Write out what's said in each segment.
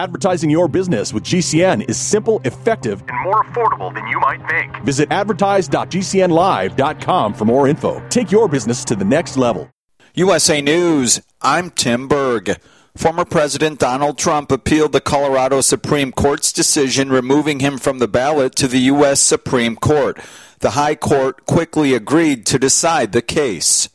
Advertising your business with GCN is simple, effective, and more affordable than you might think. Visit advertise.gcnlive.com for more info. Take your business to the next level. USA News, I'm Tim Berg. Former President Donald Trump appealed the Colorado Supreme Court's decision removing him from the ballot to the U.S. Supreme Court. The High Court quickly agreed to decide the case.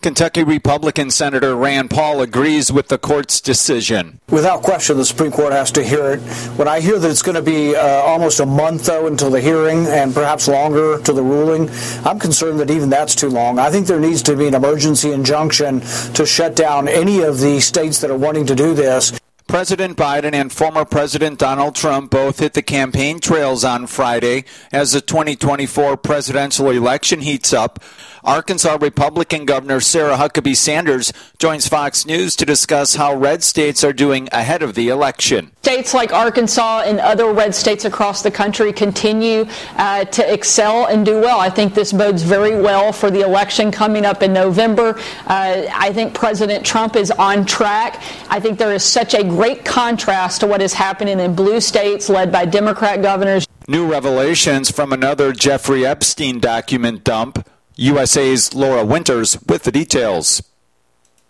Kentucky Republican Senator Rand Paul agrees with the court's decision. Without question, the Supreme Court has to hear it. When I hear that it's going to be uh, almost a month, though, until the hearing and perhaps longer to the ruling, I'm concerned that even that's too long. I think there needs to be an emergency injunction to shut down any of the states that are wanting to do this. President Biden and former President Donald Trump both hit the campaign trails on Friday as the 2024 presidential election heats up. Arkansas Republican Governor Sarah Huckabee Sanders joins Fox News to discuss how red states are doing ahead of the election. States like Arkansas and other red states across the country continue uh, to excel and do well. I think this bodes very well for the election coming up in November. Uh, I think President Trump is on track. I think there is such a great contrast to what is happening in blue states led by Democrat governors. New revelations from another Jeffrey Epstein document dump. USA's Laura Winters with the details.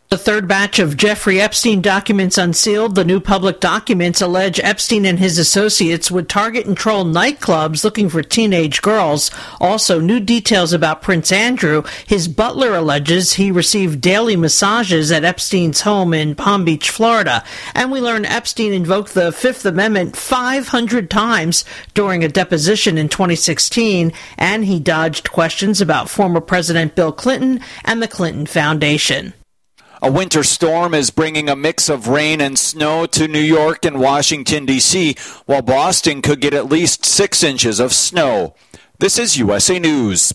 The third batch of Jeffrey Epstein documents unsealed. The new public documents allege Epstein and his associates would target and troll nightclubs looking for teenage girls. Also, new details about Prince Andrew. His butler alleges he received daily massages at Epstein's home in Palm Beach, Florida. And we learn Epstein invoked the Fifth Amendment 500 times during a deposition in 2016, and he dodged questions about former President Bill Clinton and the Clinton Foundation. A winter storm is bringing a mix of rain and snow to New York and Washington, D.C., while Boston could get at least six inches of snow. This is USA News.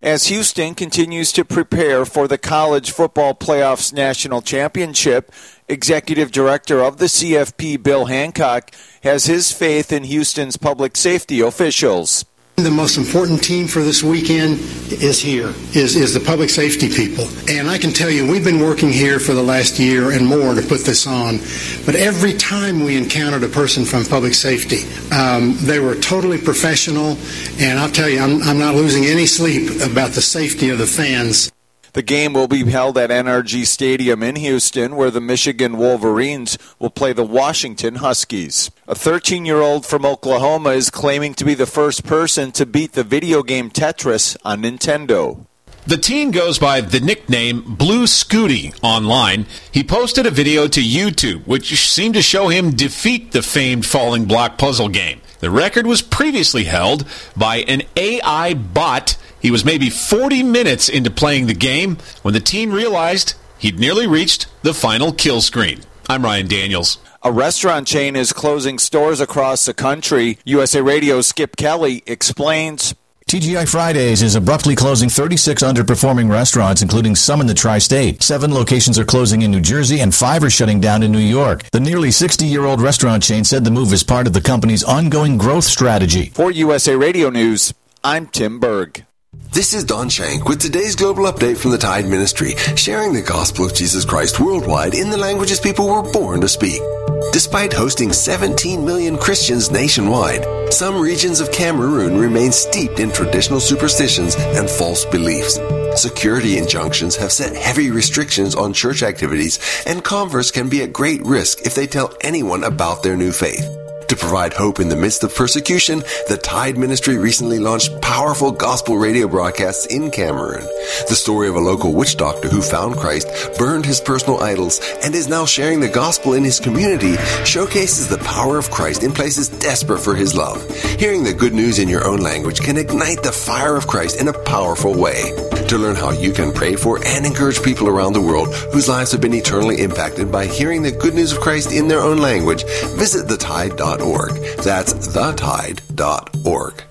As Houston continues to prepare for the College Football Playoffs National Championship, Executive Director of the CFP, Bill Hancock, has his faith in Houston's public safety officials. The most important team for this weekend is here, is, is the public safety people. And I can tell you, we've been working here for the last year and more to put this on. But every time we encountered a person from public safety, um, they were totally professional. And I'll tell you, I'm, I'm not losing any sleep about the safety of the fans. The game will be held at NRG Stadium in Houston, where the Michigan Wolverines will play the Washington Huskies. A 13 year old from Oklahoma is claiming to be the first person to beat the video game Tetris on Nintendo. The teen goes by the nickname Blue Scuti online. He posted a video to YouTube, which seemed to show him defeat the famed falling block puzzle game. The record was previously held by an AI bot he was maybe 40 minutes into playing the game when the team realized he'd nearly reached the final kill screen. I'm Ryan Daniels. A restaurant chain is closing stores across the country. USA Radio's Skip Kelly explains. TGI Fridays is abruptly closing 36 underperforming restaurants, including some in the tri state. Seven locations are closing in New Jersey, and five are shutting down in New York. The nearly 60 year old restaurant chain said the move is part of the company's ongoing growth strategy. For USA Radio News, I'm Tim Berg. This is Don Shank with today's global update from the Tide Ministry, sharing the gospel of Jesus Christ worldwide in the languages people were born to speak. Despite hosting 17 million Christians nationwide, some regions of Cameroon remain steeped in traditional superstitions and false beliefs. Security injunctions have set heavy restrictions on church activities, and converts can be at great risk if they tell anyone about their new faith. To provide hope in the midst of persecution, the Tide Ministry recently launched powerful gospel radio broadcasts in Cameroon. The story of a local witch doctor who found Christ, burned his personal idols, and is now sharing the gospel in his community showcases the power of Christ in places desperate for his love. Hearing the good news in your own language can ignite the fire of Christ in a powerful way. To learn how you can pray for and encourage people around the world whose lives have been eternally impacted by hearing the good news of Christ in their own language, visit thetide.org. That's thetide.org.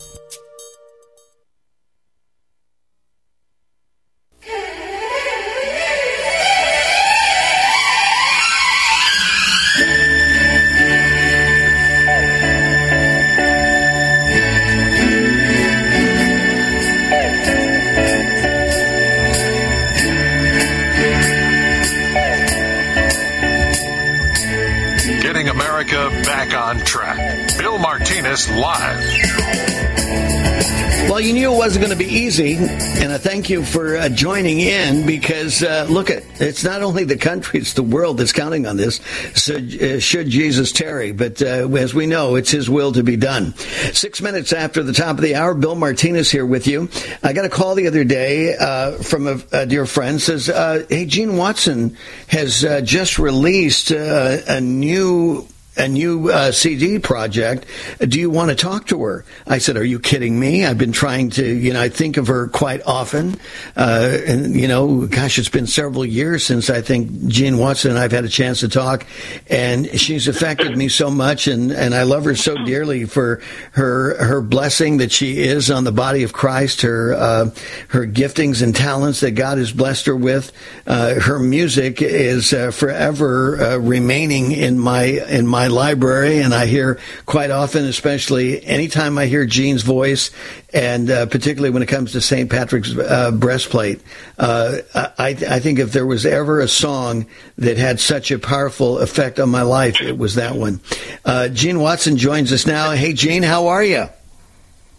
and I thank you for uh, joining in because uh, look at it's not only the country, it's the world that's counting on this. So, uh, should Jesus tarry? But uh, as we know, it's His will to be done. Six minutes after the top of the hour, Bill Martinez here with you. I got a call the other day uh, from a, a, dear friend says, uh, "Hey, Gene Watson has just released a new." A new uh, CD project. Do you want to talk to her? I said, Are you kidding me? I've been trying to, you know, I think of her quite often. Uh, and, you know, gosh, it's been several years since I think Gene Watson and I've had a chance to talk. And she's affected me so much. And, and I love her so dearly for her, her blessing that she is on the body of Christ, her, uh, her giftings and talents that God has blessed her with. Uh, her music is uh, forever uh, remaining in my, in my library, and I hear quite often, especially anytime I hear Gene's voice, and uh, particularly when it comes to St. Patrick's uh, breastplate. Uh, I, I, think if there was ever a song that had such a powerful effect on my life, it was that one. Uh, Gene Watson joins us now. Hey, Gene, how are you?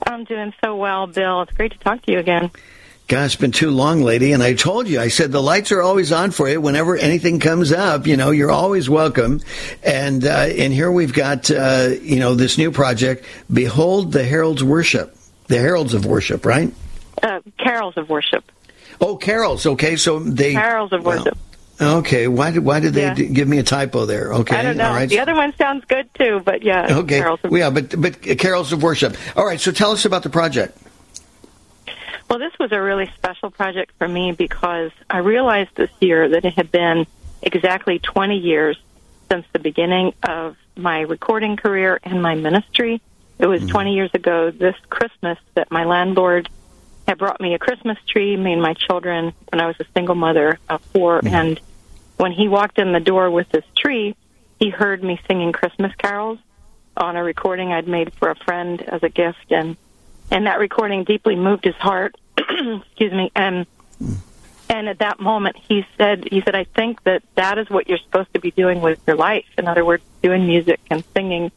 I'm doing so well, Bill. It's great to talk to you again. God, it's been too long, lady. And I told you, I said the lights are always on for you. Whenever anything comes up, you know, you're always welcome. And uh, and here we've got, uh, you know, this new project. Behold the heralds worship, the heralds of worship, right? Uh, carols of worship. Oh, carols. Okay, so they carols of worship. Well, okay, why did why did they yeah. d- give me a typo there? Okay, I don't know. All right. The other one sounds good too, but yeah. Okay, carols of- yeah, but but carols of worship. All right, so tell us about the project. Well, this was a really special project for me because I realized this year that it had been exactly 20 years since the beginning of my recording career and my ministry. It was mm-hmm. 20 years ago this Christmas that my landlord had brought me a Christmas tree, me and my children, when I was a single mother of 4 mm-hmm. And when he walked in the door with this tree, he heard me singing Christmas carols on a recording I'd made for a friend as a gift. And and that recording deeply moved his heart. excuse me, and and at that moment he said he said I think that that is what you're supposed to be doing with your life. In other words, doing music and singing.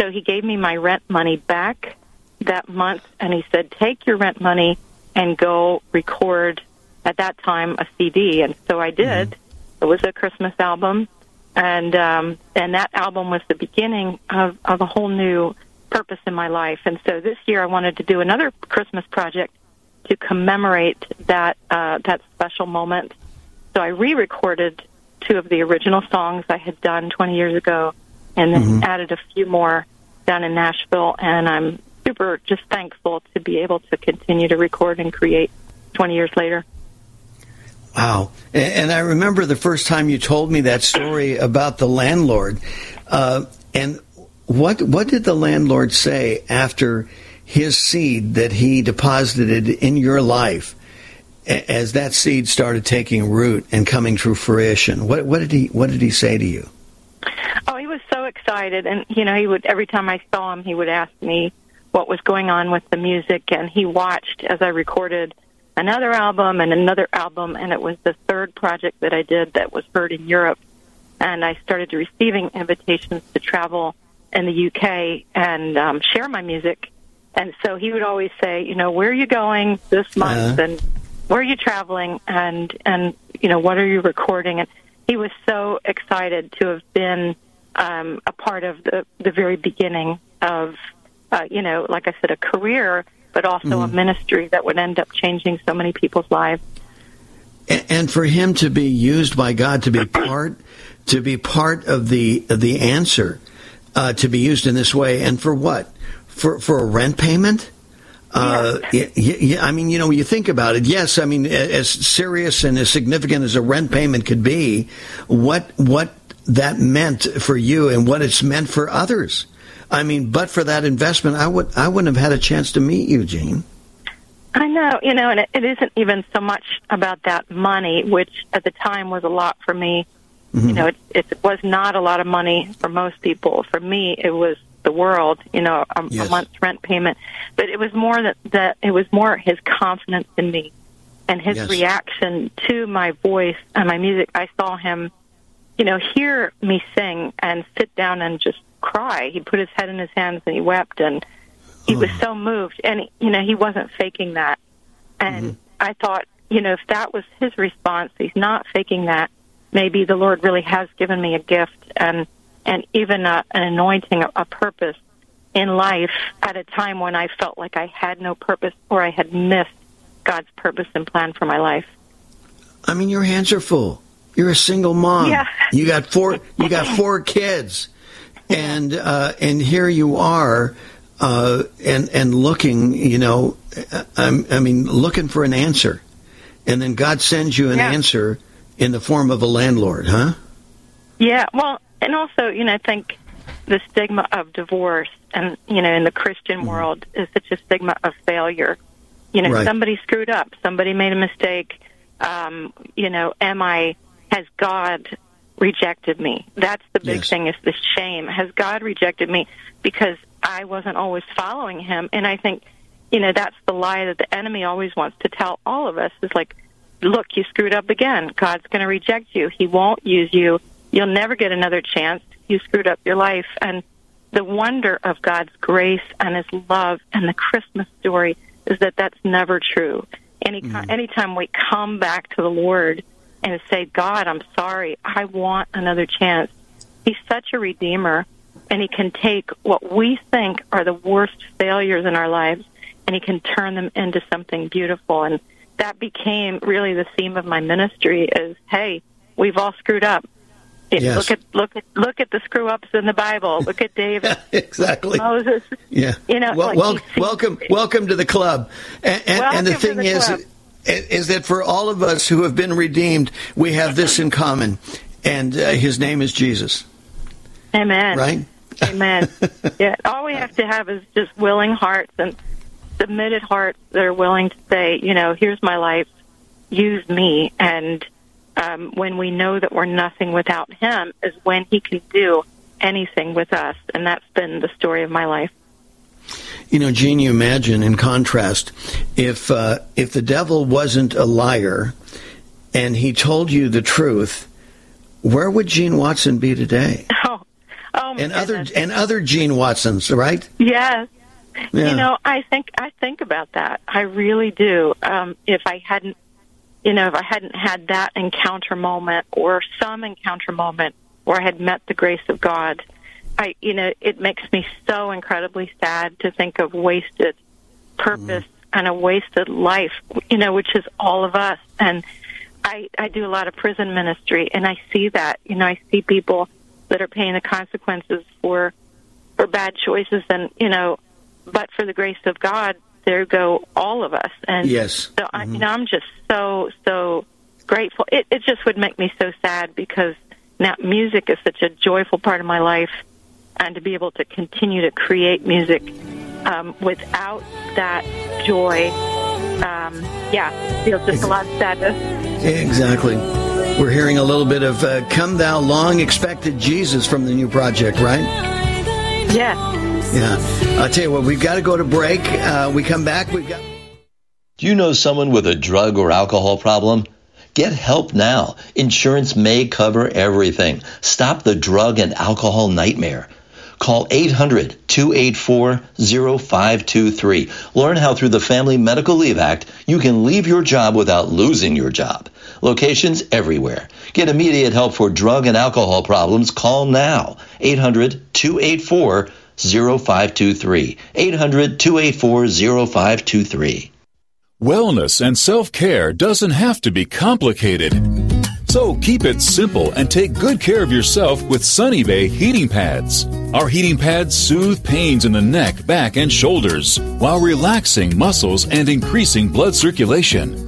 So he gave me my rent money back that month, and he said, take your rent money and go record at that time a CD. And so I did. Mm-hmm. It was a Christmas album, and um, and that album was the beginning of, of a whole new purpose in my life. And so this year I wanted to do another Christmas project to commemorate that uh, that special moment. So I re-recorded two of the original songs I had done 20 years ago, and then mm-hmm. added a few more down in Nashville. And I'm super just thankful to be able to continue to record and create 20 years later. Wow. And I remember the first time you told me that story about the landlord. Uh, and what what did the landlord say after his seed that he deposited in your life as that seed started taking root and coming to fruition? What, what did he What did he say to you? Oh, he was so excited, and you know, he would every time I saw him, he would ask me what was going on with the music, and he watched as I recorded another album and another album, and it was the third project that I did that was heard in Europe, and I started receiving invitations to travel in the UK and um, share my music. And so he would always say, you know, where are you going this month, Uh-huh. and where are you traveling, and and you know, what are you recording? And he was so excited to have been um, a part of the the very beginning of, uh, you know, like I said, a career, but also a Mhm. ministry that would end up changing so many people's lives. A- and for him to be used by God to be part to be part of the of the answer uh, to be used in this way and for what for for a rent payment uh, y- y- y- I mean, you know, when you think about it. Yes, I mean, as serious and as significant as a rent payment could be, what what that meant for you and what it's meant for others. I mean, but for that investment, I would I wouldn't have had a chance to meet you, Gene. I know, you know, and it, it isn't even so much about that money, which at the time was a lot for me. Mm-hmm. You know, it, it was not a lot of money for most people. For me, it was the world, you know, a, Yes. a month's rent payment. But it was more that, that it was more his confidence in me and his Yes. reaction to my voice and my music. I saw him, you know, hear me sing and sit down and just cry. He put his head in his hands and he wept and he was oh. so moved and you know he wasn't faking that and mm-hmm. i thought you know if that was his response he's not faking that maybe the lord really has given me a gift and and even a, an anointing a, a purpose in life at a time when i felt like i had no purpose or i had missed god's purpose and plan for my life I mean, your hands are full. You're a single mom. Yeah. You got four. You got four kids, and uh, and here you are, uh, and and looking. You know, I, I mean, looking for an answer, and then God sends you an Yeah. answer in the form of a landlord, huh? Yeah, well, and also, you know, I think the stigma of divorce and, you know, in the Christian world is such a stigma of failure. You know, Right. somebody screwed up, somebody made a mistake. Um, you know, am I, has God rejected me? That's the big Yes. thing is the shame. Has God rejected me because I wasn't always following him? And I think, you know, that's the lie that the enemy always wants to tell all of us is like, look, you screwed up again. God's going to reject you. He won't use you. You'll never get another chance. You screwed up your life. And the wonder of God's grace and His love and the Christmas story is that that's never true. Any mm-hmm. anytime we come back to the Lord and say, God, I'm sorry. I want another chance. He's such a redeemer, and He can take what we think are the worst failures in our lives, and He can turn them into something beautiful. And that became really the theme of my ministry: is Hey, we've all screwed up. Yes. Look at look at look at the screw ups in the Bible. Look at David, exactly. Moses. Yeah. You know, well, like wel- he sees- welcome, welcome to the club. And, and, and the thing the is, club. is that for all of us who have been redeemed, we have this in common, and uh, His name is Jesus. Amen. Right? Amen. yeah. All we have to have is just willing hearts and submitted hearts that are willing to say, you know, here's my life, use me. And um, when we know that we're nothing without Him, is when He can do anything with us. And that's been the story of my life. You know, Gene, you imagine in contrast, if uh, if the devil wasn't a liar and he told you the truth, where would Gene Watson be today? Oh, oh my And other and other Gene Watsons, right? Yes. Yeah. You know, I think I think about that. I really do. Um, if I hadn't, you know, if I hadn't had that encounter moment or some encounter moment where I had met the grace of God, I, you know, it makes me so incredibly sad to think of wasted purpose and a wasted life. You know, which is all of us. And I, I do a lot of prison ministry, and I see that. You know, I see people that are paying the consequences for for bad choices, and you know, but for the grace of God, there go all of us. And Yes. so I, you know, I'm just so so grateful. It it just would make me so sad because now music is such a joyful part of my life, and to be able to continue to create music um, without that joy, um, yeah, feels just a lot of sadness. Exactly. We're hearing a little bit of uh, Come Thou Long Expected Jesus from the new project, right? Yes. Yeah. I'll tell you what, we've got to go to break. Uh, we come back, we've got. Do you know someone with a drug or alcohol problem? Get help now. Insurance may cover everything. Stop the drug and alcohol nightmare. Call 800 284 0523. Learn how through the Family Medical Leave Act you can leave your job without losing your job. Locations everywhere. Get immediate help for drug and alcohol problems. Call now. 800 284 0523. 800 284 0523. Wellness and self care doesn't have to be complicated. So keep it simple and take good care of yourself with Sunny Bay heating pads. Our heating pads soothe pains in the neck, back, and shoulders while relaxing muscles and increasing blood circulation.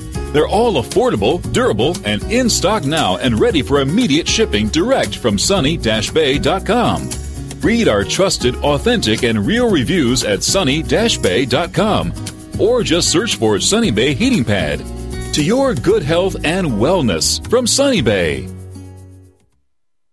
They're all affordable, durable, and in stock now and ready for immediate shipping direct from sunny-bay.com. Read our trusted, authentic, and real reviews at sunny-bay.com or just search for Sunny Bay Heating Pad. To your good health and wellness from Sunny Bay.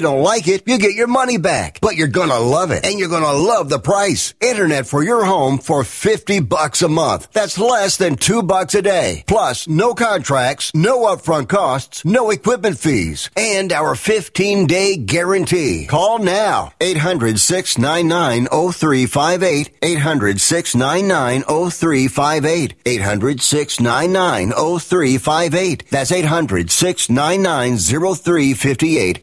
don't like it, you get your money back. But you're gonna love it and you're gonna love the price. Internet for your home for 50 bucks a month. That's less than 2 bucks a day. Plus, no contracts, no upfront costs, no equipment fees, and our 15-day guarantee. Call now. 800-699-0358. 800-699-0358. 800-699-0358. That's 800-699-0358.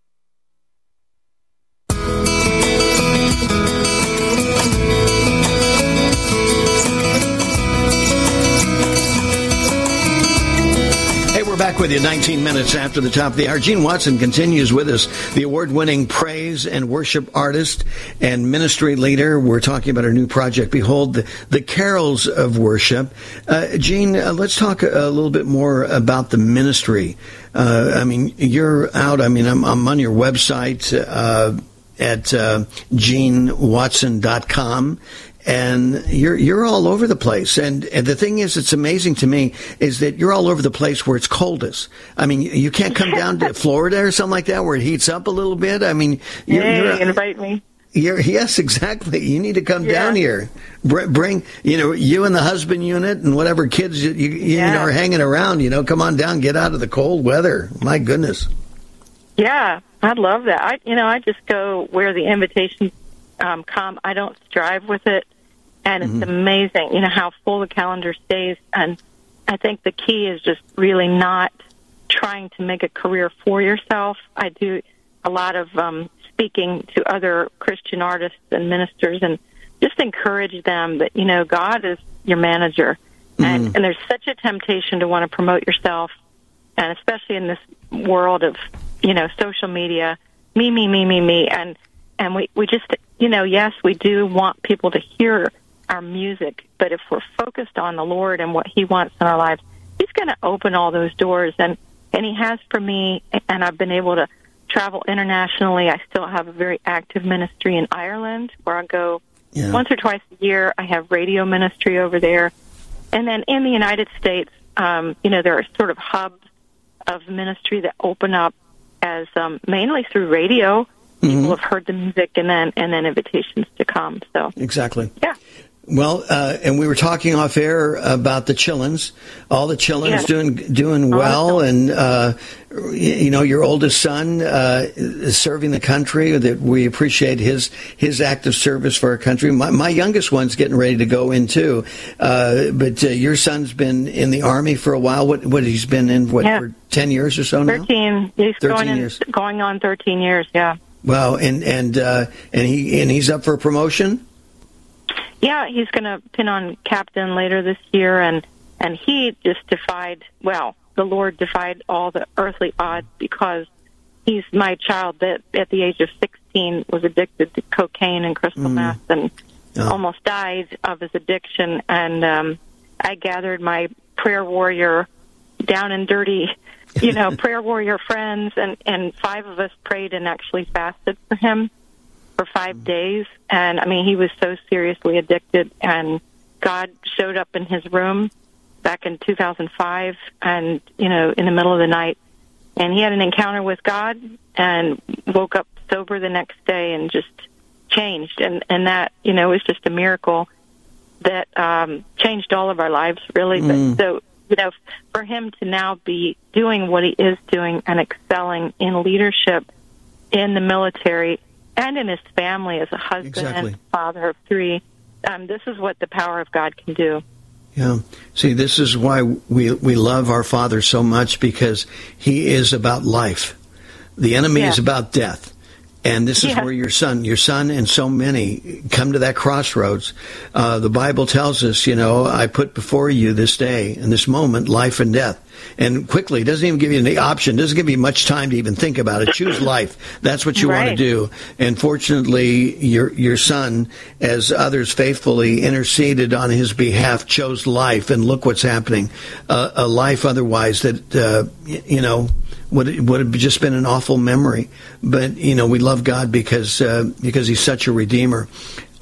Back with you 19 minutes after the top of the hour. Gene Watson continues with us, the award winning praise and worship artist and ministry leader. We're talking about our new project, Behold, the, the Carols of Worship. Uh, Gene, uh, let's talk a, a, little bit more about the ministry. Uh, I mean, you're out, I mean, I'm, I'm on your website uh, at uh, genewatson.com and you're you're all over the place. And, and the thing is, it's amazing to me is that you're all over the place where it's coldest. I mean, you can't come down to Florida or something like that where it heats up a little bit. I mean, you're, hey, you're, invite me. You're, yes, exactly. You need to come yeah. down here. Bring, you know, you and the husband unit and whatever kids you, you, yeah. know, are hanging around. You know, come on down, get out of the cold weather. My goodness. Yeah, I'd love that. I, you know, I just go where the invitations um, come. I don't strive with it, and it's mm-hmm. amazing. You know how full the calendar stays, and I think the key is just really not trying to make a career for yourself. I do a lot of um, speaking to other Christian artists and ministers and just encourage them that, you know, God is your manager. Mm-hmm. And, and there's such a temptation to want to promote yourself, and especially in this world of, you know, social media, me, me, me, me, me. And, and we, we just, you know, yes, we do want people to hear our music, but if we're focused on the Lord and what He wants in our lives, He's going to open all those doors. And, and He has for me, and I've been able to travel internationally. I still have a very active ministry in Ireland where I go yeah. once or twice a year. I have radio ministry over there. And then in the United States, um, you know, there are sort of hubs of ministry that open up as um, mainly through radio. Mm-hmm. People have heard the music and then and then invitations to come. So exactly, yeah. Well, uh, and we were talking off air about the Chillins. All the Chillins yeah. doing doing well, and uh, you know your oldest son uh, is serving the country. That we appreciate his his active service for our country. My, my youngest one's getting ready to go in too, uh, but uh, your son's been in the army for a while. What what he's been in what yeah. for ten years or so now? Thirteen. He's 13 going, years. In, going on thirteen years. Yeah. Wow, and and uh, and he and he's up for promotion. Yeah, he's going to pin on captain later this year, and and he just defied. Well, the Lord defied all the earthly odds because he's my child that at the age of 16 was addicted to cocaine and crystal mm. meth and almost died of his addiction. And um, I gathered my prayer warrior down and dirty, you know, prayer warrior friends, and and five of us prayed and actually fasted for him for five days. And I mean, he was so seriously addicted, and God showed up in his room back in 2005, and you know, in the middle of the night, and he had an encounter with God, and woke up sober the next day, and just changed, and and that you know was just a miracle that um, changed all of our lives, really. Mm. But so you know, for him to now be doing what he is doing and excelling in leadership in the military and in his family as a husband exactly. and father of three. Um, this is what the power of God can do. Yeah. See, this is why we we love our Father so much because He is about life. The enemy yeah. is about death. And this is yeah. where your son, your son, and so many come to that crossroads. Uh, the Bible tells us, you know, I put before you this day and this moment life and death. And quickly, doesn't even give you the option, doesn't give you much time to even think about it. Choose life. That's what you right. want to do. And fortunately, your your son, as others faithfully interceded on his behalf, chose life. And look what's happening. Uh, a life otherwise that, uh, you know, would would have just been an awful memory. But you know, we love God because uh, because He's such a redeemer.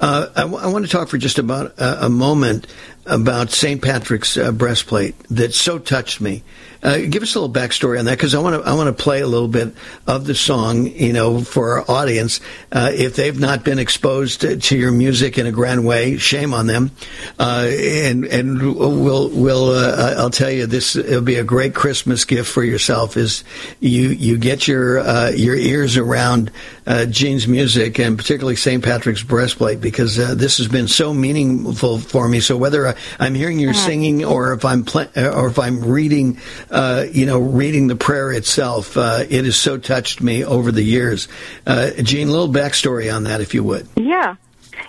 Uh, I, w- I want to talk for just about a, a moment about St. Patrick's uh, breastplate that so touched me. Uh, give us a little backstory on that because I want to I want to play a little bit of the song, you know, for our audience. Uh, if they've not been exposed to, to, your music in a grand way, shame on them. Uh, and and we'll we'll uh, I'll tell you this it'll be a great Christmas gift for yourself. Is you you get your uh, your ears around uh, Gene's music and particularly St. Patrick's breastplate because this has been so meaningful for me. So whether I'm hearing your uh-huh. singing or if I'm pl- or if I'm reading uh, you know, reading the prayer itself, uh, it has so touched me over the years. Uh, Gene, a little backstory on that, if you would. Yeah.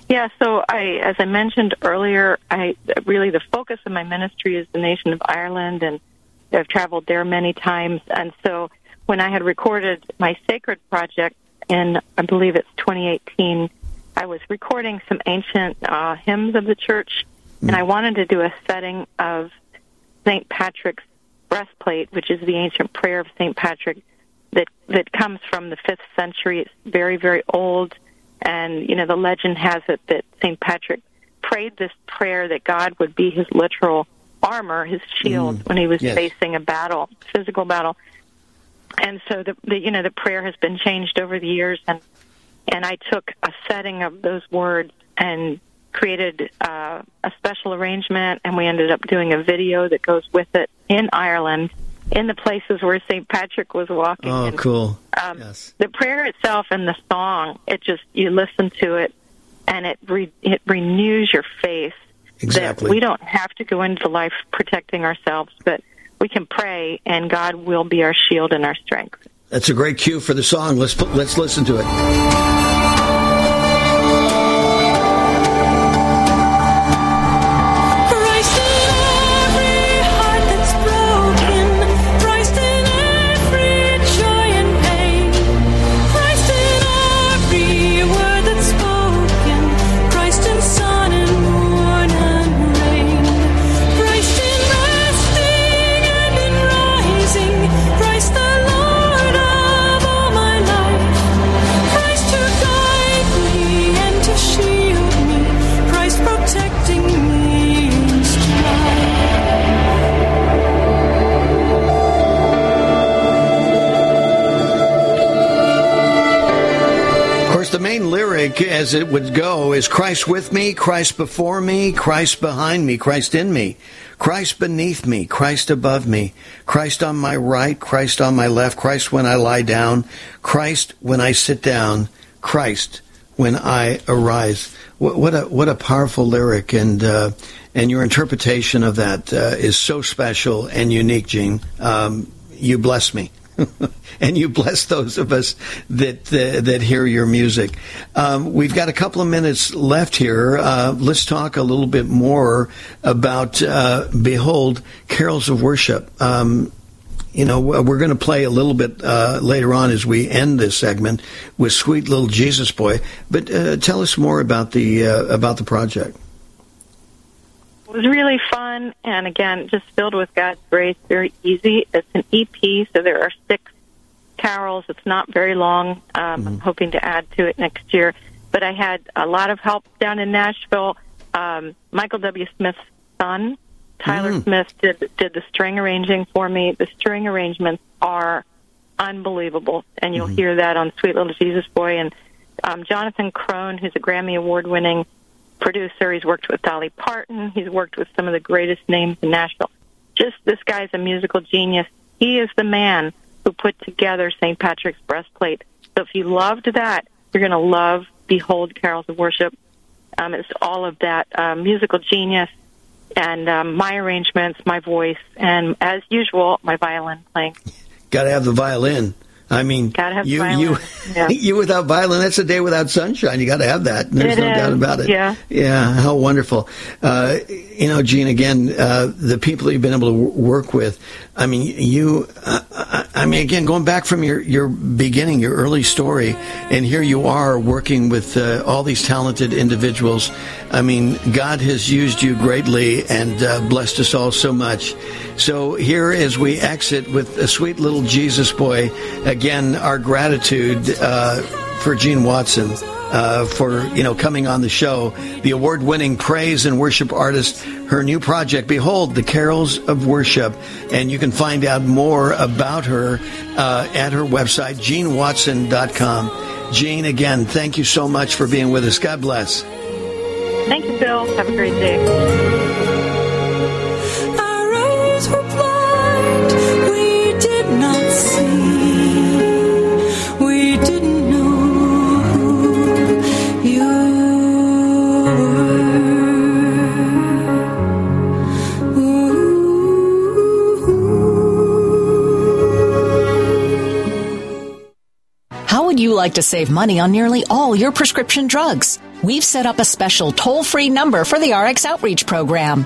Yeah, so I, as I mentioned earlier, I really the focus of my ministry is the nation of Ireland, and I've traveled there many times. And so, when I had recorded my sacred project in, I believe it's 2018, I was recording some ancient uh, hymns of the church, and I wanted to do a setting of St. Patrick's breastplate, which is the ancient prayer of St. Patrick that that comes from the 5th century. It's very very old and you know the legend has it that St. Patrick prayed this prayer that God would be his literal armor, his shield, Mm. when he was Yes. facing a battle, physical battle. And so the, the you know the prayer has been changed over the years, and and I took a setting of those words and created uh, a special arrangement, and we ended up doing a video that goes with it in Ireland, in the places where St. Patrick was walking. Oh, And, cool. um, Yes. The prayer itself and the song, it just you listen to it, and it re- it renews your faith. Exactly. That we don't have to go into life protecting ourselves, but we can pray, and God will be our shield and our strength. That's a great cue for the song. Let's let's listen to it. As it would go, is Christ with me, Christ before me, Christ behind me, Christ in me, Christ beneath me, Christ above me, Christ on my right, Christ on my left, Christ when I lie down, Christ when I sit down, Christ when I arise. What, what a what a powerful lyric, and uh, and your interpretation of that uh, is so special and unique, Gene. Um, you bless me. and you bless those of us that uh, that hear your music. Um, we've got a couple of minutes left here. Uh, let's talk a little bit more about uh, "Behold, Carols of Worship." Um, you know, we're going to play a little bit uh, later on as we end this segment with "Sweet Little Jesus Boy." But uh, tell us more about the uh, about the project. It was really fun, and again, just filled with God's grace. Very easy. It's an EP, so there are six carols. It's not very long. Um, I'm hoping to add to it next year. But I had a lot of help down in Nashville. Um, Michael W. Smith's son, Tyler Mm. Smith, did did the string arranging for me. The string arrangements are unbelievable, and you'll hear that on "Sweet Little Jesus Boy." And um, Jonathan Crone, who's a Grammy Award winning producer. He's worked with Dolly Parton. He's worked with some of the greatest names in Nashville. Just this guy's a musical genius. He is the man who put together St. Patrick's breastplate. So if you loved that, you're going to love Behold Carols of Worship. Um, it's all of that um, musical genius and um, my arrangements, my voice, and as usual, my violin playing. Got to have the violin. I mean, Gotta have you violin. you Yeah. you without violin, that's a day without sunshine. You got to have that. There's It no is, doubt about it. yeah. yeah. How wonderful. Uh, you know, Gene. Again, uh, the people that you've been able to w- work with. I mean, you. Uh, I I mean, again, going back from your your beginning, your early story, and here you are working with uh, all these talented individuals. I mean, God has used you greatly and uh, blessed us all so much. So here, as we exit with a sweet little Jesus boy, again, our gratitude uh, for Gene Watson. Uh, for you know coming on the show, the award-winning praise and worship artist, her new project, behold, the carols of worship, and you can find out more about her uh, at her website, GeneWatson.com. Gene, again, thank you so much for being with us. God bless. Thank you, Bill. Have a great day. You like to save money on nearly all your prescription drugs? We've set up a special toll free number for the RX Outreach Program.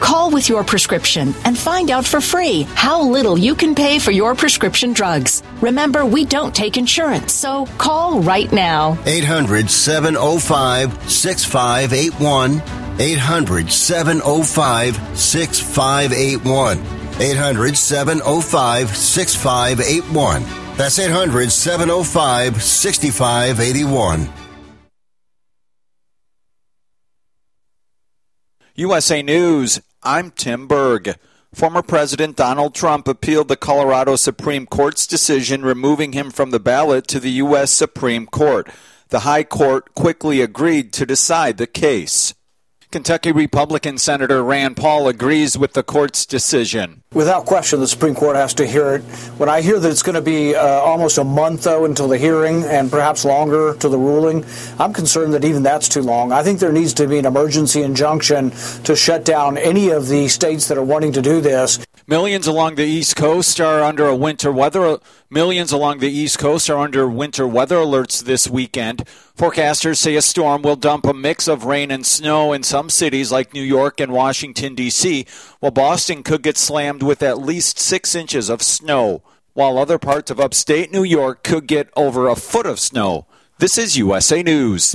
Call with your prescription and find out for free how little you can pay for your prescription drugs. Remember, we don't take insurance, so call right now. 800 705 6581. 800 705 6581. 800 705 6581. That's 800 705 6581. USA News, I'm Tim Berg. Former President Donald Trump appealed the Colorado Supreme Court's decision removing him from the ballot to the U.S. Supreme Court. The High Court quickly agreed to decide the case. Kentucky Republican Senator Rand Paul agrees with the court's decision. Without question, the Supreme Court has to hear it. When I hear that it's going to be uh, almost a month, though, until the hearing and perhaps longer to the ruling, I'm concerned that even that's too long. I think there needs to be an emergency injunction to shut down any of the states that are wanting to do this. Millions along the East Coast are under a winter weather. Uh, millions along the East Coast are under winter weather alerts this weekend. Forecasters say a storm will dump a mix of rain and snow in some cities like New York and Washington, D.C., while Boston could get slammed with at least six inches of snow, while other parts of upstate New York could get over a foot of snow. This is USA News.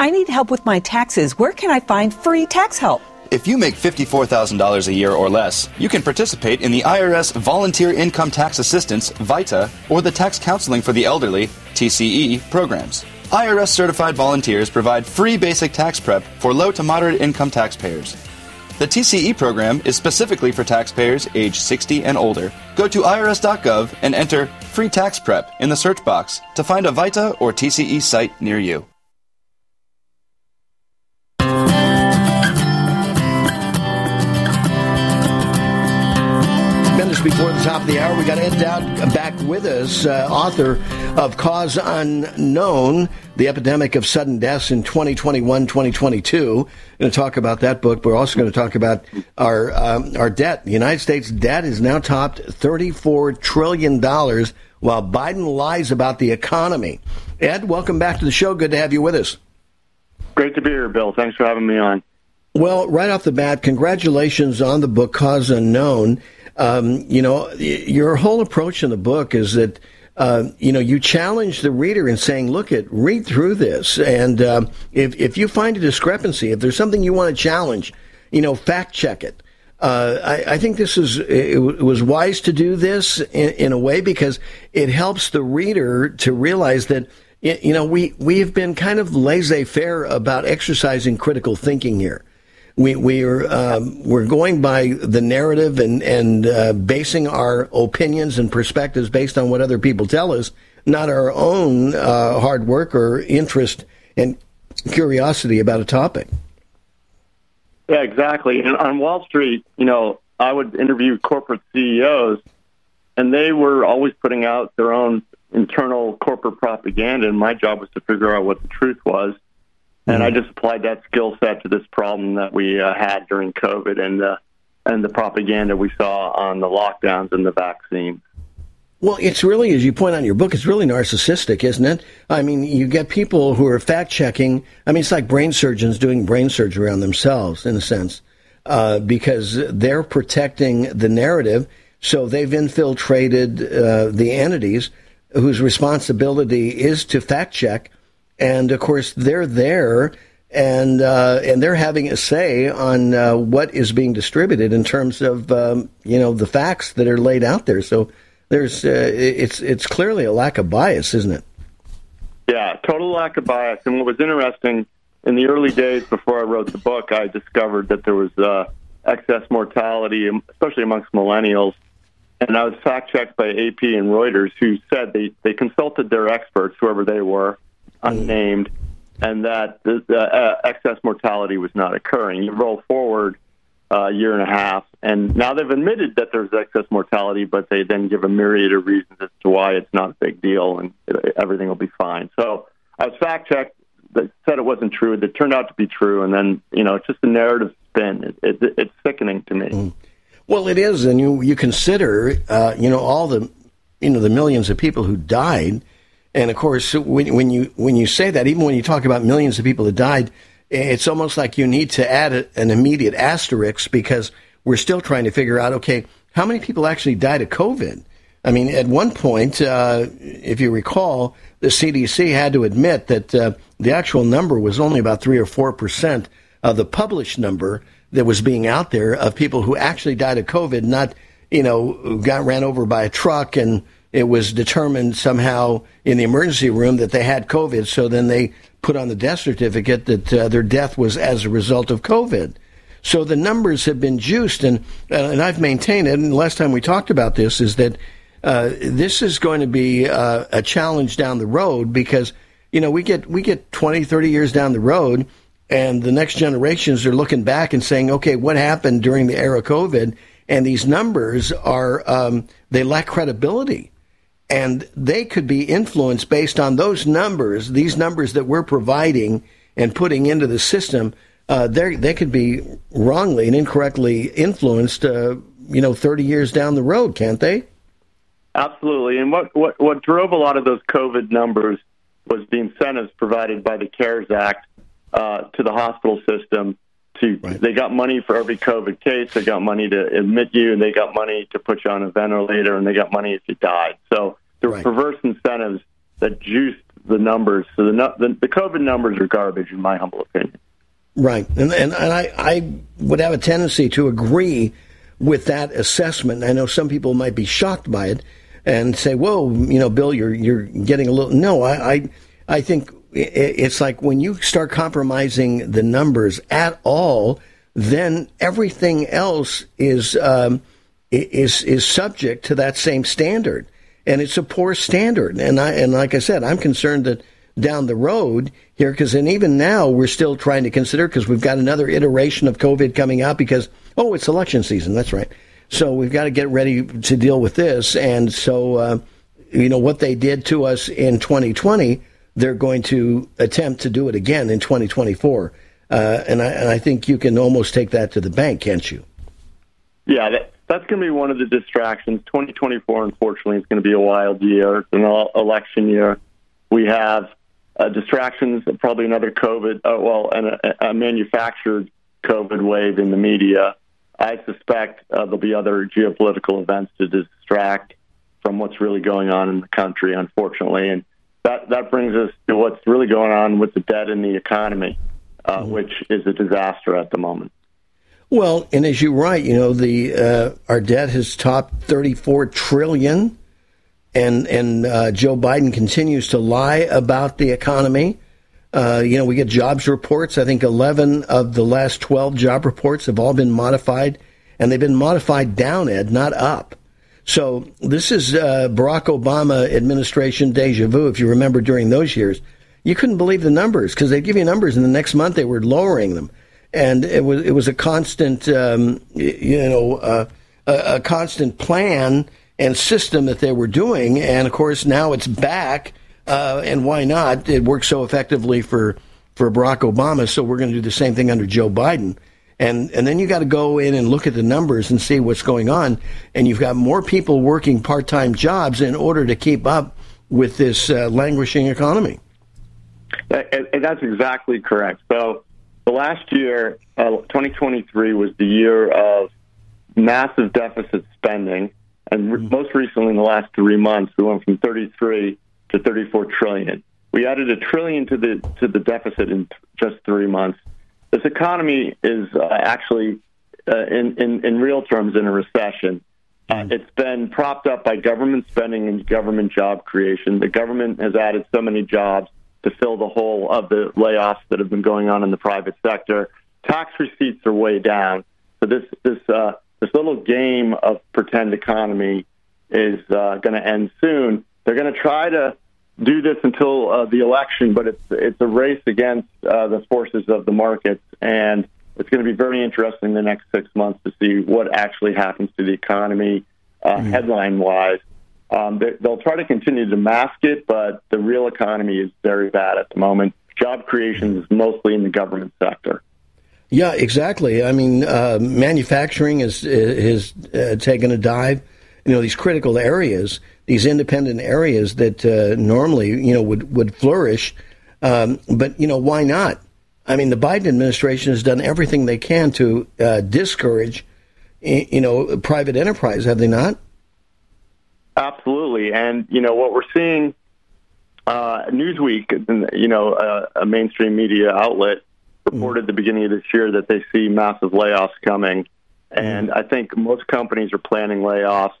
I need help with my taxes. Where can I find free tax help? If you make $54,000 a year or less, you can participate in the IRS Volunteer Income Tax Assistance, VITA, or the Tax Counseling for the Elderly, TCE, programs. IRS certified volunteers provide free basic tax prep for low to moderate income taxpayers. The TCE program is specifically for taxpayers age 60 and older. Go to irs.gov and enter free tax prep in the search box to find a VITA or TCE site near you. Minutes before the top of the hour, we got Ed Dowd back with us, uh, author of Cause Unknown, The Epidemic of Sudden Deaths in 2021 2022. We're going to talk about that book. but We're also going to talk about our, um, our debt. The United States debt is now topped $34 trillion while Biden lies about the economy. Ed, welcome back to the show. Good to have you with us. Great to be here, Bill. Thanks for having me on. Well, right off the bat, congratulations on the book Cause Unknown. Um, you know, your whole approach in the book is that, uh, you know, you challenge the reader in saying, look at, read through this. And uh, if, if you find a discrepancy, if there's something you want to challenge, you know, fact check it. Uh, I, I think this is, it, it was wise to do this in, in a way because it helps the reader to realize that, you know, we, we've been kind of laissez faire about exercising critical thinking here we we are um, we're going by the narrative and and uh, basing our opinions and perspectives based on what other people tell us, not our own uh, hard work or interest and curiosity about a topic. Yeah, exactly. And on Wall Street, you know, I would interview corporate CEOs, and they were always putting out their own internal corporate propaganda, and my job was to figure out what the truth was. And I just applied that skill set to this problem that we uh, had during COVID and uh, and the propaganda we saw on the lockdowns and the vaccine. Well, it's really, as you point out in your book, it's really narcissistic, isn't it? I mean, you get people who are fact checking. I mean, it's like brain surgeons doing brain surgery on themselves, in a sense, uh, because they're protecting the narrative. So they've infiltrated uh, the entities whose responsibility is to fact check. And of course, they're there and uh, and they're having a say on uh, what is being distributed in terms of um, you know the facts that are laid out there. So there's uh, it's it's clearly a lack of bias, isn't it? Yeah, total lack of bias. And what was interesting in the early days before I wrote the book, I discovered that there was uh, excess mortality, especially amongst millennials. And I was fact checked by AP and Reuters, who said they, they consulted their experts, whoever they were, unnamed, and that the, the uh, excess mortality was not occurring. You roll forward uh, a year and a half, and now they've admitted that there's excess mortality, but they then give a myriad of reasons as to why it's not a big deal and it, everything will be fine. So I was fact checked that said it wasn't true. That turned out to be true, and then you know it's just a narrative spin. It, it, it's sickening to me. Well, it is, and you you consider, uh, you know, all the, you know, the millions of people who died, and of course, when, when you when you say that, even when you talk about millions of people that died, it's almost like you need to add a, an immediate asterisk because we're still trying to figure out, okay, how many people actually died of COVID? I mean, at one point, uh, if you recall, the CDC had to admit that uh, the actual number was only about three or four percent of the published number that was being out there of people who actually died of COVID, not you know got ran over by a truck and it was determined somehow in the emergency room that they had COVID. So then they put on the death certificate that uh, their death was as a result of COVID. So the numbers have been juiced, and uh, and I've maintained it. And the last time we talked about this is that uh, this is going to be uh, a challenge down the road because you know we get we get 20, 30 years down the road, and the next generations are looking back and saying, okay, what happened during the era of COVID? And these numbers are um, they lack credibility and they could be influenced based on those numbers, these numbers that we're providing and putting into the system. Uh, they could be wrongly and incorrectly influenced, uh, you know, 30 years down the road, can't they? Absolutely. And what, what, what drove a lot of those COVID numbers was the incentives provided by the CARES Act uh, to the hospital system. To they got money for every COVID case, they got money to admit you, and they got money to put you on a ventilator, and they got money if you died. So there were perverse incentives that juiced the numbers. So the, the the COVID numbers are garbage, in my humble opinion. Right, and and, and I, I would have a tendency to agree with that assessment. I know some people might be shocked by it and say, "Whoa, you know, Bill, you're you're getting a little." No, I I, I think it's like when you start compromising the numbers at all, then everything else is um, is is subject to that same standard, and it's a poor standard. And I and like I said, I'm concerned that down the road here, because and even now we're still trying to consider because we've got another iteration of COVID coming out because oh, it's election season. That's right. So we've got to get ready to deal with this, and so uh, you know what they did to us in 2020, they're going to attempt to do it again in 2024. Uh, and I and I think you can almost take that to the bank, can't you? Yeah, that, that's going to be one of the distractions. 2024, unfortunately, is going to be a wild year. An election year. We have uh, distractions, probably another COVID, uh, well, and a, a manufactured COVID wave in the media. I suspect uh, there'll be other geopolitical events to distract from what's really going on in the country, unfortunately. And that, that brings us to what's really going on with the debt in the economy, uh, which is a disaster at the moment. Well, and as you write, you know the uh, our debt has topped 34 trillion, and and uh, Joe Biden continues to lie about the economy. Uh, you know, we get jobs reports. I think 11 of the last 12 job reports have all been modified, and they've been modified down, Ed, not up. So this is uh, Barack Obama administration deja vu. If you remember during those years, you couldn't believe the numbers because they'd give you numbers, and the next month they were lowering them, and it was it was a constant, um, you know, uh, a, a constant plan and system that they were doing. And of course, now it's back. Uh, and why not? It worked so effectively for for Barack Obama, so we're going to do the same thing under Joe Biden. And and then you got to go in and look at the numbers and see what's going on. And you've got more people working part time jobs in order to keep up with this uh, languishing economy. And, and that's exactly correct. So the last year, uh, 2023, was the year of massive deficit spending, and re- most recently, in the last three months, we went from 33 to 34 trillion. We added a trillion to the to the deficit in t- just three months. This economy is uh, actually, uh, in, in in real terms, in a recession. Uh, it's been propped up by government spending and government job creation. The government has added so many jobs to fill the hole of the layoffs that have been going on in the private sector. Tax receipts are way down. So this this uh, this little game of pretend economy is uh, going to end soon. They're going to try to do this until uh, the election, but it's it's a race against uh, the forces of the markets, and it's going to be very interesting the next six months to see what actually happens to the economy, uh, headline wise. Um, they, they'll try to continue to mask it, but the real economy is very bad at the moment. Job creation is mostly in the government sector. Yeah, exactly. I mean, uh, manufacturing is is uh, taken a dive. You know, these critical areas, these independent areas that uh, normally you know would would flourish, um, but you know why not? I mean, the Biden administration has done everything they can to uh, discourage, you know, private enterprise. Have they not? Absolutely, and you know what we're seeing. Uh, Newsweek, you know, uh, a mainstream media outlet, reported at the beginning of this year that they see massive layoffs coming, and I think most companies are planning layoffs.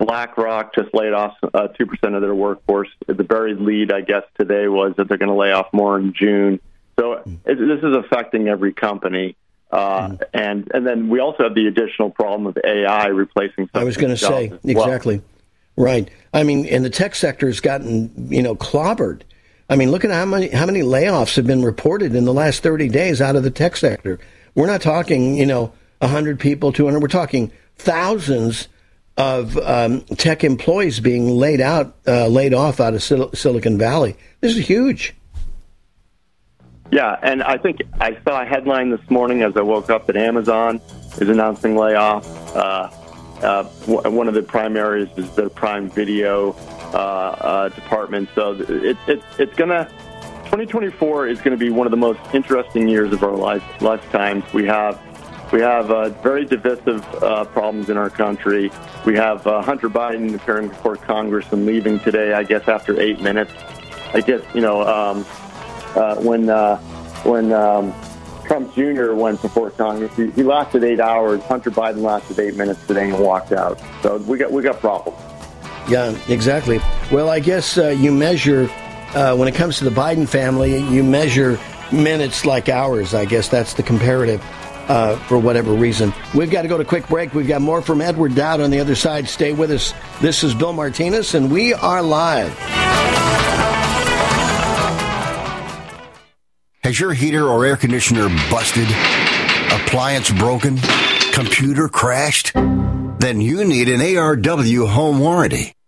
BlackRock just laid off uh, two percent of their workforce. The very lead, I guess, today was that they're going to lay off more in June. So it, this is affecting every company. Uh, and and then we also have the additional problem of AI replacing. I was going to say well. exactly. Right. I mean, and the tech sector has gotten you know clobbered. I mean, look at how many how many layoffs have been reported in the last thirty days out of the tech sector. We're not talking you know hundred people, two hundred. We're talking thousands of um, tech employees being laid out, uh, laid off out of Sil- Silicon Valley. This is huge. Yeah, and I think I saw a headline this morning as I woke up that Amazon is announcing layoffs. Uh, uh, w- one of the prime areas is the Prime Video uh, uh, department. So it, it, it's going to 2024 is going to be one of the most interesting years of our life, lifetimes. We have we have uh, very divisive uh, problems in our country. We have uh, Hunter Biden appearing before Congress and leaving today. I guess after eight minutes. I guess you know um, uh, when uh, when um, Trump Jr. went before Congress, he, he lasted eight hours. Hunter Biden lasted eight minutes today and walked out. So we got we got problems. Yeah, exactly. Well, I guess uh, you measure when it comes to the Biden family, you measure minutes like hours. I guess that's the comparative. Uh, for whatever reason. We've got to go to quick break. We've got more from Edward Dowd on the other side. Stay with us. This is Bill Martinez, and we are live. Has your heater or air conditioner busted? Appliance broken? Computer crashed? Then you need an ARW home warranty.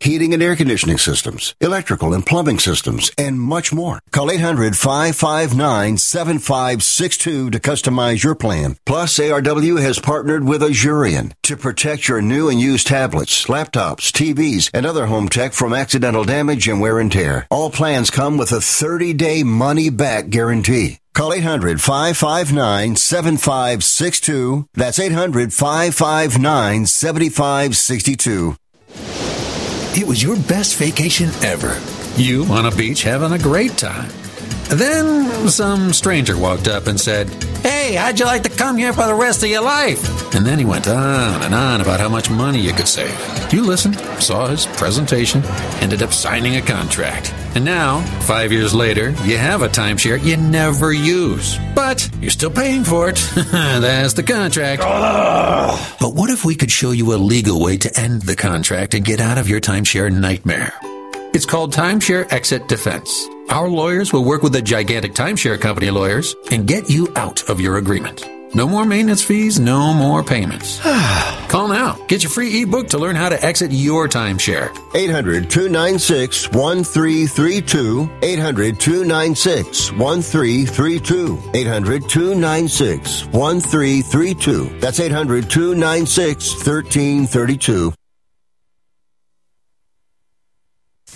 heating and air conditioning systems, electrical and plumbing systems, and much more. Call 800-559-7562 to customize your plan. Plus, ARW has partnered with Asurion to protect your new and used tablets, laptops, TVs, and other home tech from accidental damage and wear and tear. All plans come with a 30-day money-back guarantee. Call 800 559 7562. That's 800 559 7562. It was your best vacation ever. You on a beach having a great time. Then some stranger walked up and said, Hey, how'd you like to come here for the rest of your life? And then he went on and on about how much money you could save. You listened, saw his presentation, ended up signing a contract. And now, five years later, you have a timeshare you never use. But you're still paying for it. That's the contract. But what if we could show you a legal way to end the contract and get out of your timeshare nightmare? It's called Timeshare Exit Defense. Our lawyers will work with the gigantic timeshare company lawyers and get you out of your agreement. No more maintenance fees, no more payments. Call now. Get your free ebook to learn how to exit your timeshare. 800 296 1332. 800 296 1332. 800 296 1332. That's 800 296 1332.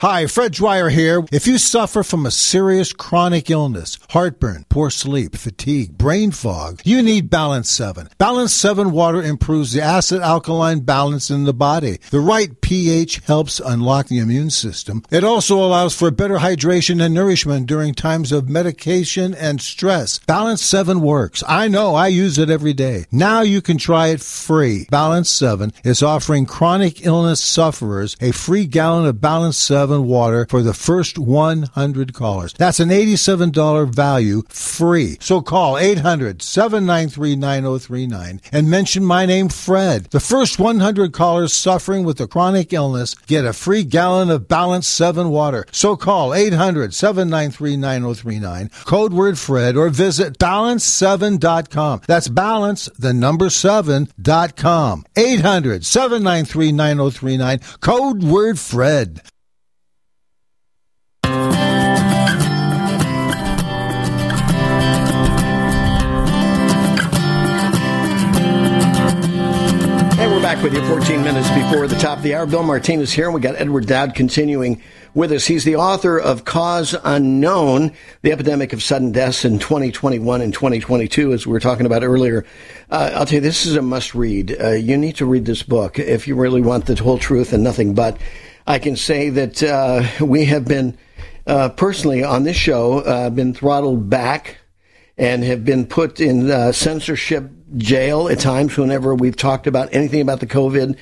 Hi, Fred Dwyer here. If you suffer from a serious chronic illness, heartburn, poor sleep, fatigue, brain fog, you need Balance 7. Balance 7 water improves the acid alkaline balance in the body. The right pH helps unlock the immune system. It also allows for better hydration and nourishment during times of medication and stress. Balance 7 works. I know, I use it every day. Now you can try it free. Balance 7 is offering chronic illness sufferers a free gallon of Balance 7 water for the first 100 callers. That's an $87 value free. So call 800 793 9039 and mention my name, Fred. The first 100 callers suffering with a chronic illness get a free gallon of Balance 7 water. So call 800 793 9039, code word Fred, or visit balance7.com. That's balance, the number 7.com. 800 793 9039, code word Fred. Back with you 14 minutes before the top of the hour. Bill Martinez here, and we got Edward Dowd continuing with us. He's the author of Cause Unknown, the epidemic of sudden deaths in 2021 and 2022, as we were talking about earlier. Uh, I'll tell you, this is a must read. Uh, you need to read this book if you really want the whole truth and nothing but. I can say that uh, we have been, uh, personally, on this show, uh, been throttled back and have been put in uh, censorship jail at times whenever we've talked about anything about the COVID.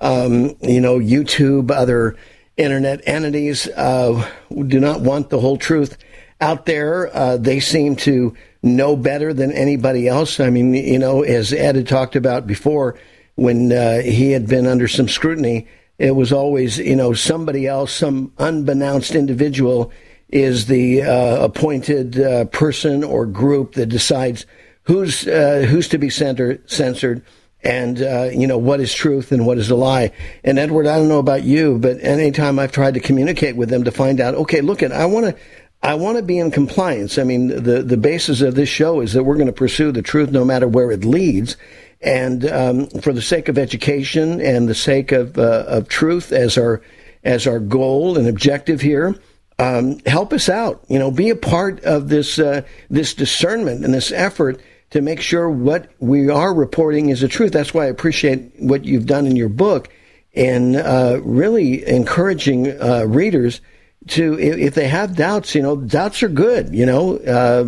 Um, you know, YouTube, other internet entities uh, do not want the whole truth out there. Uh, they seem to know better than anybody else. I mean, you know, as Ed had talked about before, when uh, he had been under some scrutiny, it was always, you know, somebody else, some unbeknownst individual is the uh, appointed uh, person or group that decides who's uh, who's to be center, censored and uh, you know what is truth and what is a lie. And Edward, I don't know about you, but anytime I've tried to communicate with them to find out, okay, look, at I want to. I want to be in compliance. I mean, the, the basis of this show is that we're going to pursue the truth no matter where it leads. And um, for the sake of education and the sake of, uh, of truth as our, as our goal and objective here, um, help us out. You know, be a part of this uh, this discernment and this effort to make sure what we are reporting is the truth. That's why I appreciate what you've done in your book and uh, really encouraging uh, readers to, if, they have doubts, you know, doubts are good. You know, uh,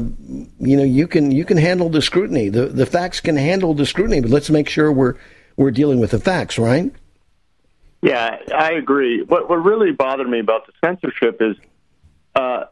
you know, you can you can handle the scrutiny. The the facts can handle the scrutiny, but let's make sure we're we're dealing with the facts, right? Yeah, I agree. What what really bothered me about the censorship is, uh,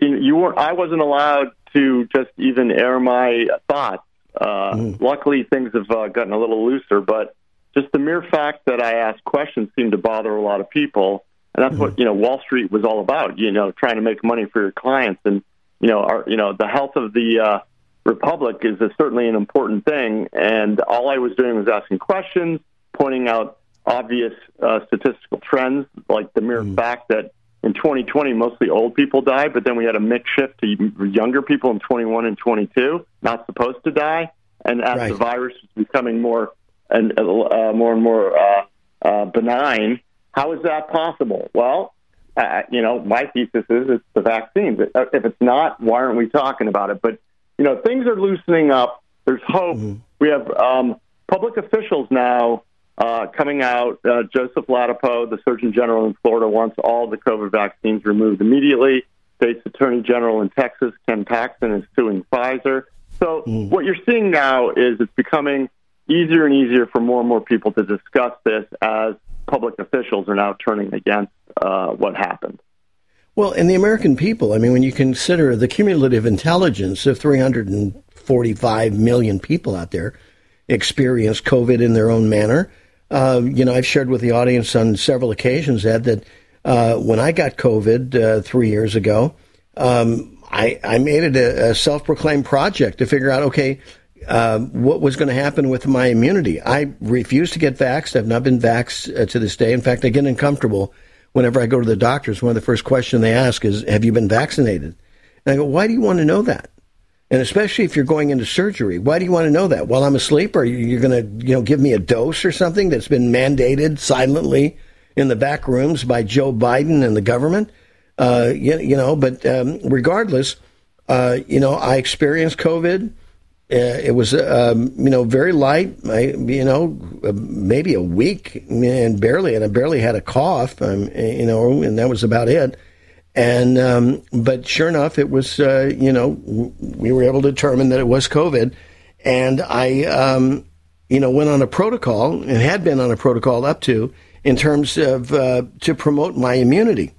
you, weren't. I wasn't allowed to just even air my thoughts. Uh, Luckily, things have uh, gotten a little looser, but just the mere fact that I asked questions seemed to bother a lot of people, and that's what you know Wall Street was all about. You know, trying to make money for your clients, and you know, our, you know, the health of the uh, republic is a, certainly an important thing. And all I was doing was asking questions, pointing out obvious uh, statistical trends, like the mere fact that in 2020 mostly old people died, but then we had a mix shift to younger people in 21 and 22, not supposed to die. And as the virus is becoming more and uh, more and more uh, uh, benign, how is that possible? Well, uh, you know, my thesis is it's the vaccines. If it's not, why aren't we talking about it? But you know, things are loosening up. There's hope. We have um, public officials now Uh, coming out, uh, Joseph Ladapo, the Surgeon General in Florida, wants all the COVID vaccines removed immediately. State's Attorney General in Texas, Ken Paxton, is suing Pfizer. So what you're seeing now is it's becoming easier and easier for more and more people to discuss this as public officials are now turning against uh, what happened. Well, and the American people, I mean, when you consider the cumulative intelligence of 345 million people out there experienced COVID in their own manner, uh, you know, I've shared with the audience on several occasions, Ed, that uh, when I got COVID uh, three years ago, um, I, I made it a, a self proclaimed project to figure out, okay, uh, what was going to happen with my immunity. I refused to get vaxxed. I've not been vaxxed uh, to this day. In fact, I get uncomfortable whenever I go to the doctors. One of the first questions they ask is, Have you been vaccinated? And I go, Why do you want to know that? And especially if you're going into surgery, why do you want to know that? While I'm asleep, or you're going to, you know, give me a dose or something that's been mandated silently in the back rooms by Joe Biden and the government? Uh, you, you know, but um, regardless, uh, you know, I experienced COVID. Uh, it was, um, you know, very light. I, you know, maybe a week and barely, and I barely had a cough. Um, you know, and that was about it. And um, but sure enough, it was. Uh, you know, we were able to determine that it was COVID, and I, um, you know, went on a protocol and had been on a protocol up to in terms of uh, to promote my immunity,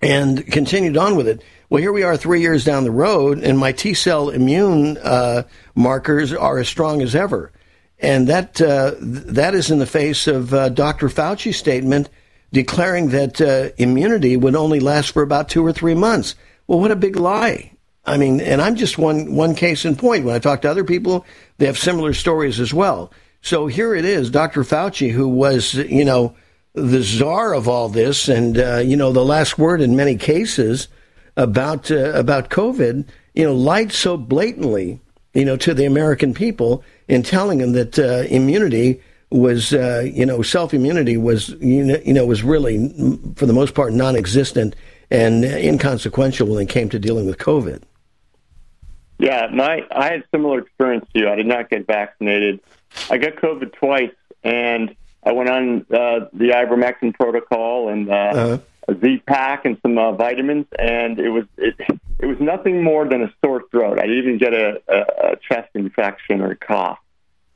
and continued on with it. Well, here we are, three years down the road, and my T cell immune uh, markers are as strong as ever, and that uh, th- that is in the face of uh, Dr. Fauci's statement declaring that uh, immunity would only last for about two or three months. Well, what a big lie! I mean, and I'm just one one case in point. When I talk to other people, they have similar stories as well. So here it is, Dr. Fauci, who was, you know, the czar of all this, and uh, you know, the last word in many cases about uh, about COVID, you know, lied so blatantly, you know, to the American people in telling them that uh, immunity was, uh, you know, self immunity was, you know, you know, was really, for the most part, non-existent and inconsequential when it came to dealing with COVID. Yeah, my I had similar experience to you. I did not get vaccinated. I got COVID twice, and I went on uh, the ivermectin protocol and uh, Uh-huh. a Z pack and some uh, vitamins, and it was it, it was nothing more than a sore throat. I didn't even get a, a, a chest infection or a cough.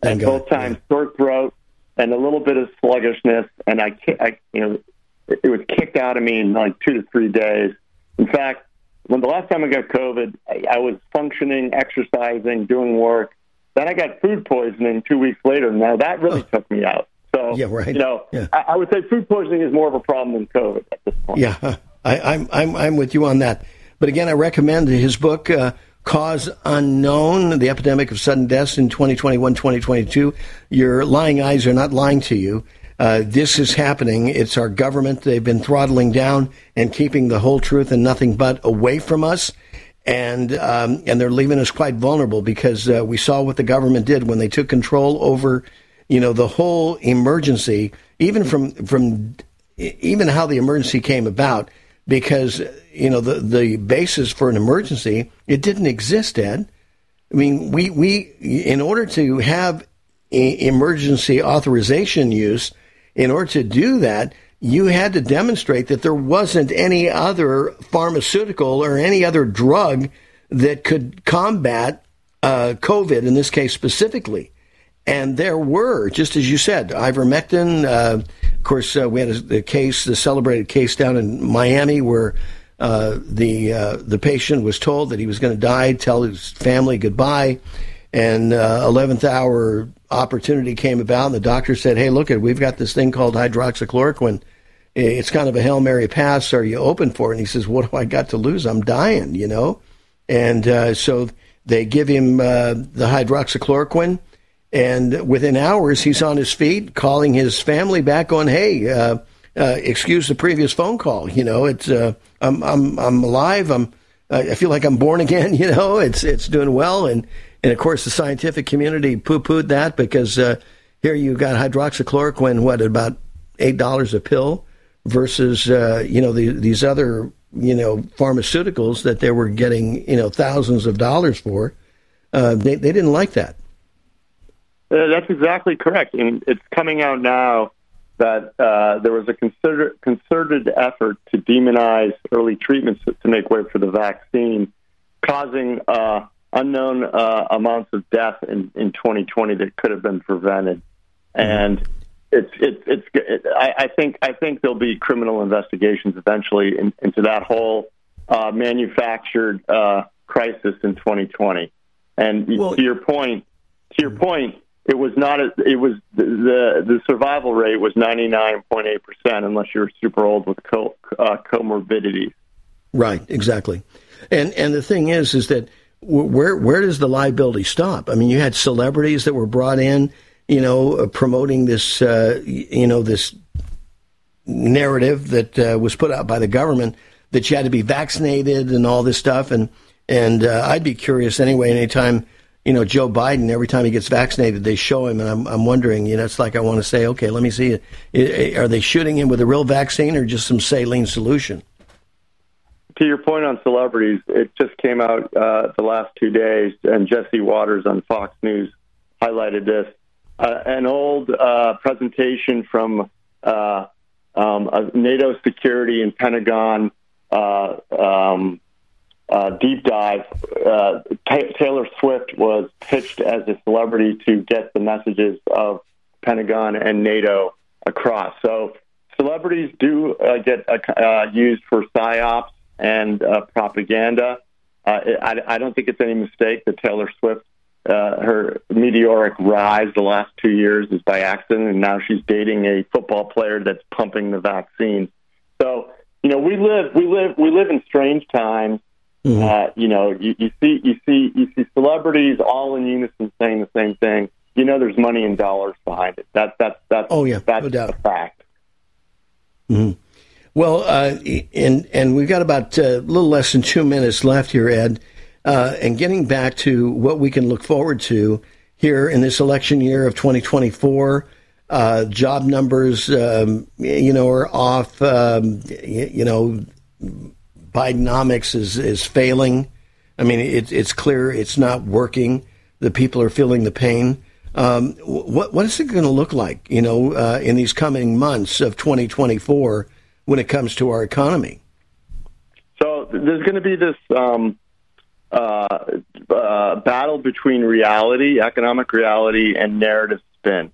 and both times, sore throat and a little bit of sluggishness, and I, I you know, it, it was kicked out of me in like two to three days. In fact, when the last time I got COVID, I, I was functioning, exercising, doing work. Then I got food poisoning two weeks later. Now that really took me out. So, Yeah, right. you know, Yeah. I, I would say food poisoning is more of a problem than COVID at this point. Yeah, I, I'm, I'm, I'm with you on that. But again, I recommend his book, uh, Cause Unknown The Epidemic of Sudden Deaths in 2021 2022. Your lying eyes are not lying to you. Uh, this is happening. It's our government. They've been throttling down and keeping the whole truth and nothing but away from us. And um, and they're leaving us quite vulnerable because uh, we saw what the government did when they took control over, you know, the whole emergency, even from from even how the emergency came about because you know the the basis for an emergency it didn't exist ed i mean we we in order to have emergency authorization use in order to do that you had to demonstrate that there wasn't any other pharmaceutical or any other drug that could combat uh, covid in this case specifically and there were, just as you said, ivermectin. Uh, course, uh, we had a, the case, the celebrated case down in Miami, where uh, the uh, the patient was told that he was going to die, tell his family goodbye, and uh, eleventh hour opportunity came about, and the doctor said, "Hey, look, it we've got this thing called hydroxychloroquine. It's kind of a hail mary pass. Are you open for it?" And he says, "What do I got to lose? I'm dying, you know." And uh, so they give him uh, the hydroxychloroquine. And within hours, he's on his feet, calling his family back on, "Hey, uh, uh, excuse the previous phone call. You know, it's uh, I'm I'm I'm alive. I'm I feel like I'm born again. You know, it's it's doing well." And and of course, the scientific community poo pooed that because uh, here you got hydroxychloroquine, what about eight dollars a pill, versus uh, you know the, these other you know pharmaceuticals that they were getting you know thousands of dollars for. Uh, they they didn't like that. Uh, that's exactly correct. And it's coming out now that uh, there was a consider- concerted effort to demonize early treatments to, make way for the vaccine, causing uh, unknown uh, amounts of death in, in 2020 that could have been prevented. And it's it's it's. It, I, I think I think there'll be criminal investigations eventually in, into that whole uh, manufactured uh, crisis in 2020. And to your point, to your point, it was not. A, it was the the survival rate was 99.8 percent, unless you're super old with co, uh, comorbidities. Right, exactly. And and the thing is, is that where where does the liability stop? I mean, you had celebrities that were brought in, you know, uh, promoting this, uh, you know, this narrative that uh, was put out by the government that you had to be vaccinated and all this stuff. And and uh, I'd be curious anyway. Anytime you know Joe Biden, every time he gets vaccinated, they show him, and I'm I'm wondering, you know, it's like I want to say, okay, let me see, Are they shooting him with a real vaccine or just some saline solution? To your point on celebrities, it just came out uh, the last two days, and Jesse Watters on Fox News highlighted this. Uh, an old uh, presentation from uh, um, NATO security and Pentagon uh, um, uh, deep dive. Uh, Ta Taylor Swift was pitched as a celebrity to get the messages of Pentagon and NATO across. So celebrities do uh, get uh, uh, used for psyops and uh, propaganda. I, I don't think it's any mistake that Taylor Swift, her meteoric rise the last two years is by accident, and now she's dating a football player that's pumping the vaccine. So you know, we live, we live, we live in strange times. Uh, you know, you, you see, you see, you see celebrities all in unison saying the same thing. You know, there's money and dollars behind it. That, that's that's oh yeah, that's a fact. Mhm. Well, uh, and and we've got about uh, a little less than two minutes left here, Ed. Uh, and getting back to what we can look forward to here in this election year of 2024, uh, job numbers, um, you know, are off. Um, you, you know, Bidenomics is is failing. I mean, it, it's clear it's not working. The people are feeling the pain. Um, what what is it going to look like, you know, uh, in these coming months of 2024 when it comes to our economy? So there's going to be this um, uh, uh, battle between reality, economic reality, and narrative spin.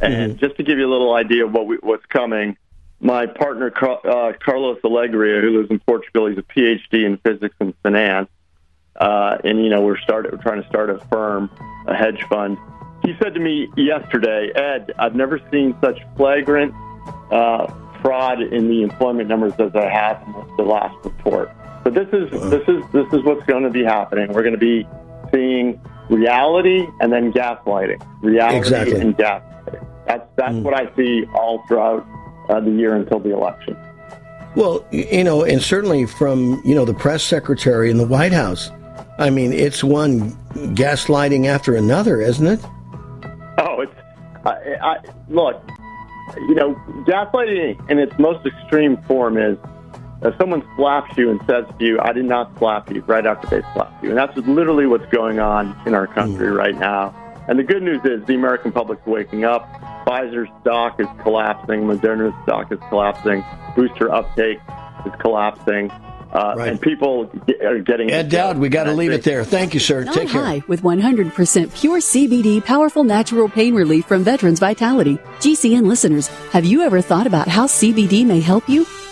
And just to give you a little idea of what we, what's coming, my partner Car- uh, Carlos Alegria, who lives in Portugal, he's a PhD in physics and finance, uh, and you know we're started we're trying to start a firm, a hedge fund. He said to me yesterday, Ed, I've never seen such flagrant uh, fraud in the employment numbers as I have in the, last report. So this is this is this is what's going to be happening. We're going to be seeing reality and then gaslighting, reality Exactly. and gaslighting. That's that's what I see all throughout uh, the year until the election. Well, you know, and certainly from you know the press secretary in the White House. I mean, it's one gaslighting after another, isn't it? Oh, it's I, I, look, you know, gaslighting in its most extreme form is if someone slaps you and says to you, "I did not slap you," right after they slap you, and that's literally what's going on in our country right now. And the good news is the American public's waking up. Pfizer's stock is collapsing. Moderna's stock is collapsing. Booster uptake is collapsing. Uh, And people get, are getting Ed Dowd, we got to leave it there. Thank you, sir. Not Take care. high with 100% pure CBD powerful natural pain relief from Veterans Vitality. GCN listeners, have you ever thought about how CBD may help you?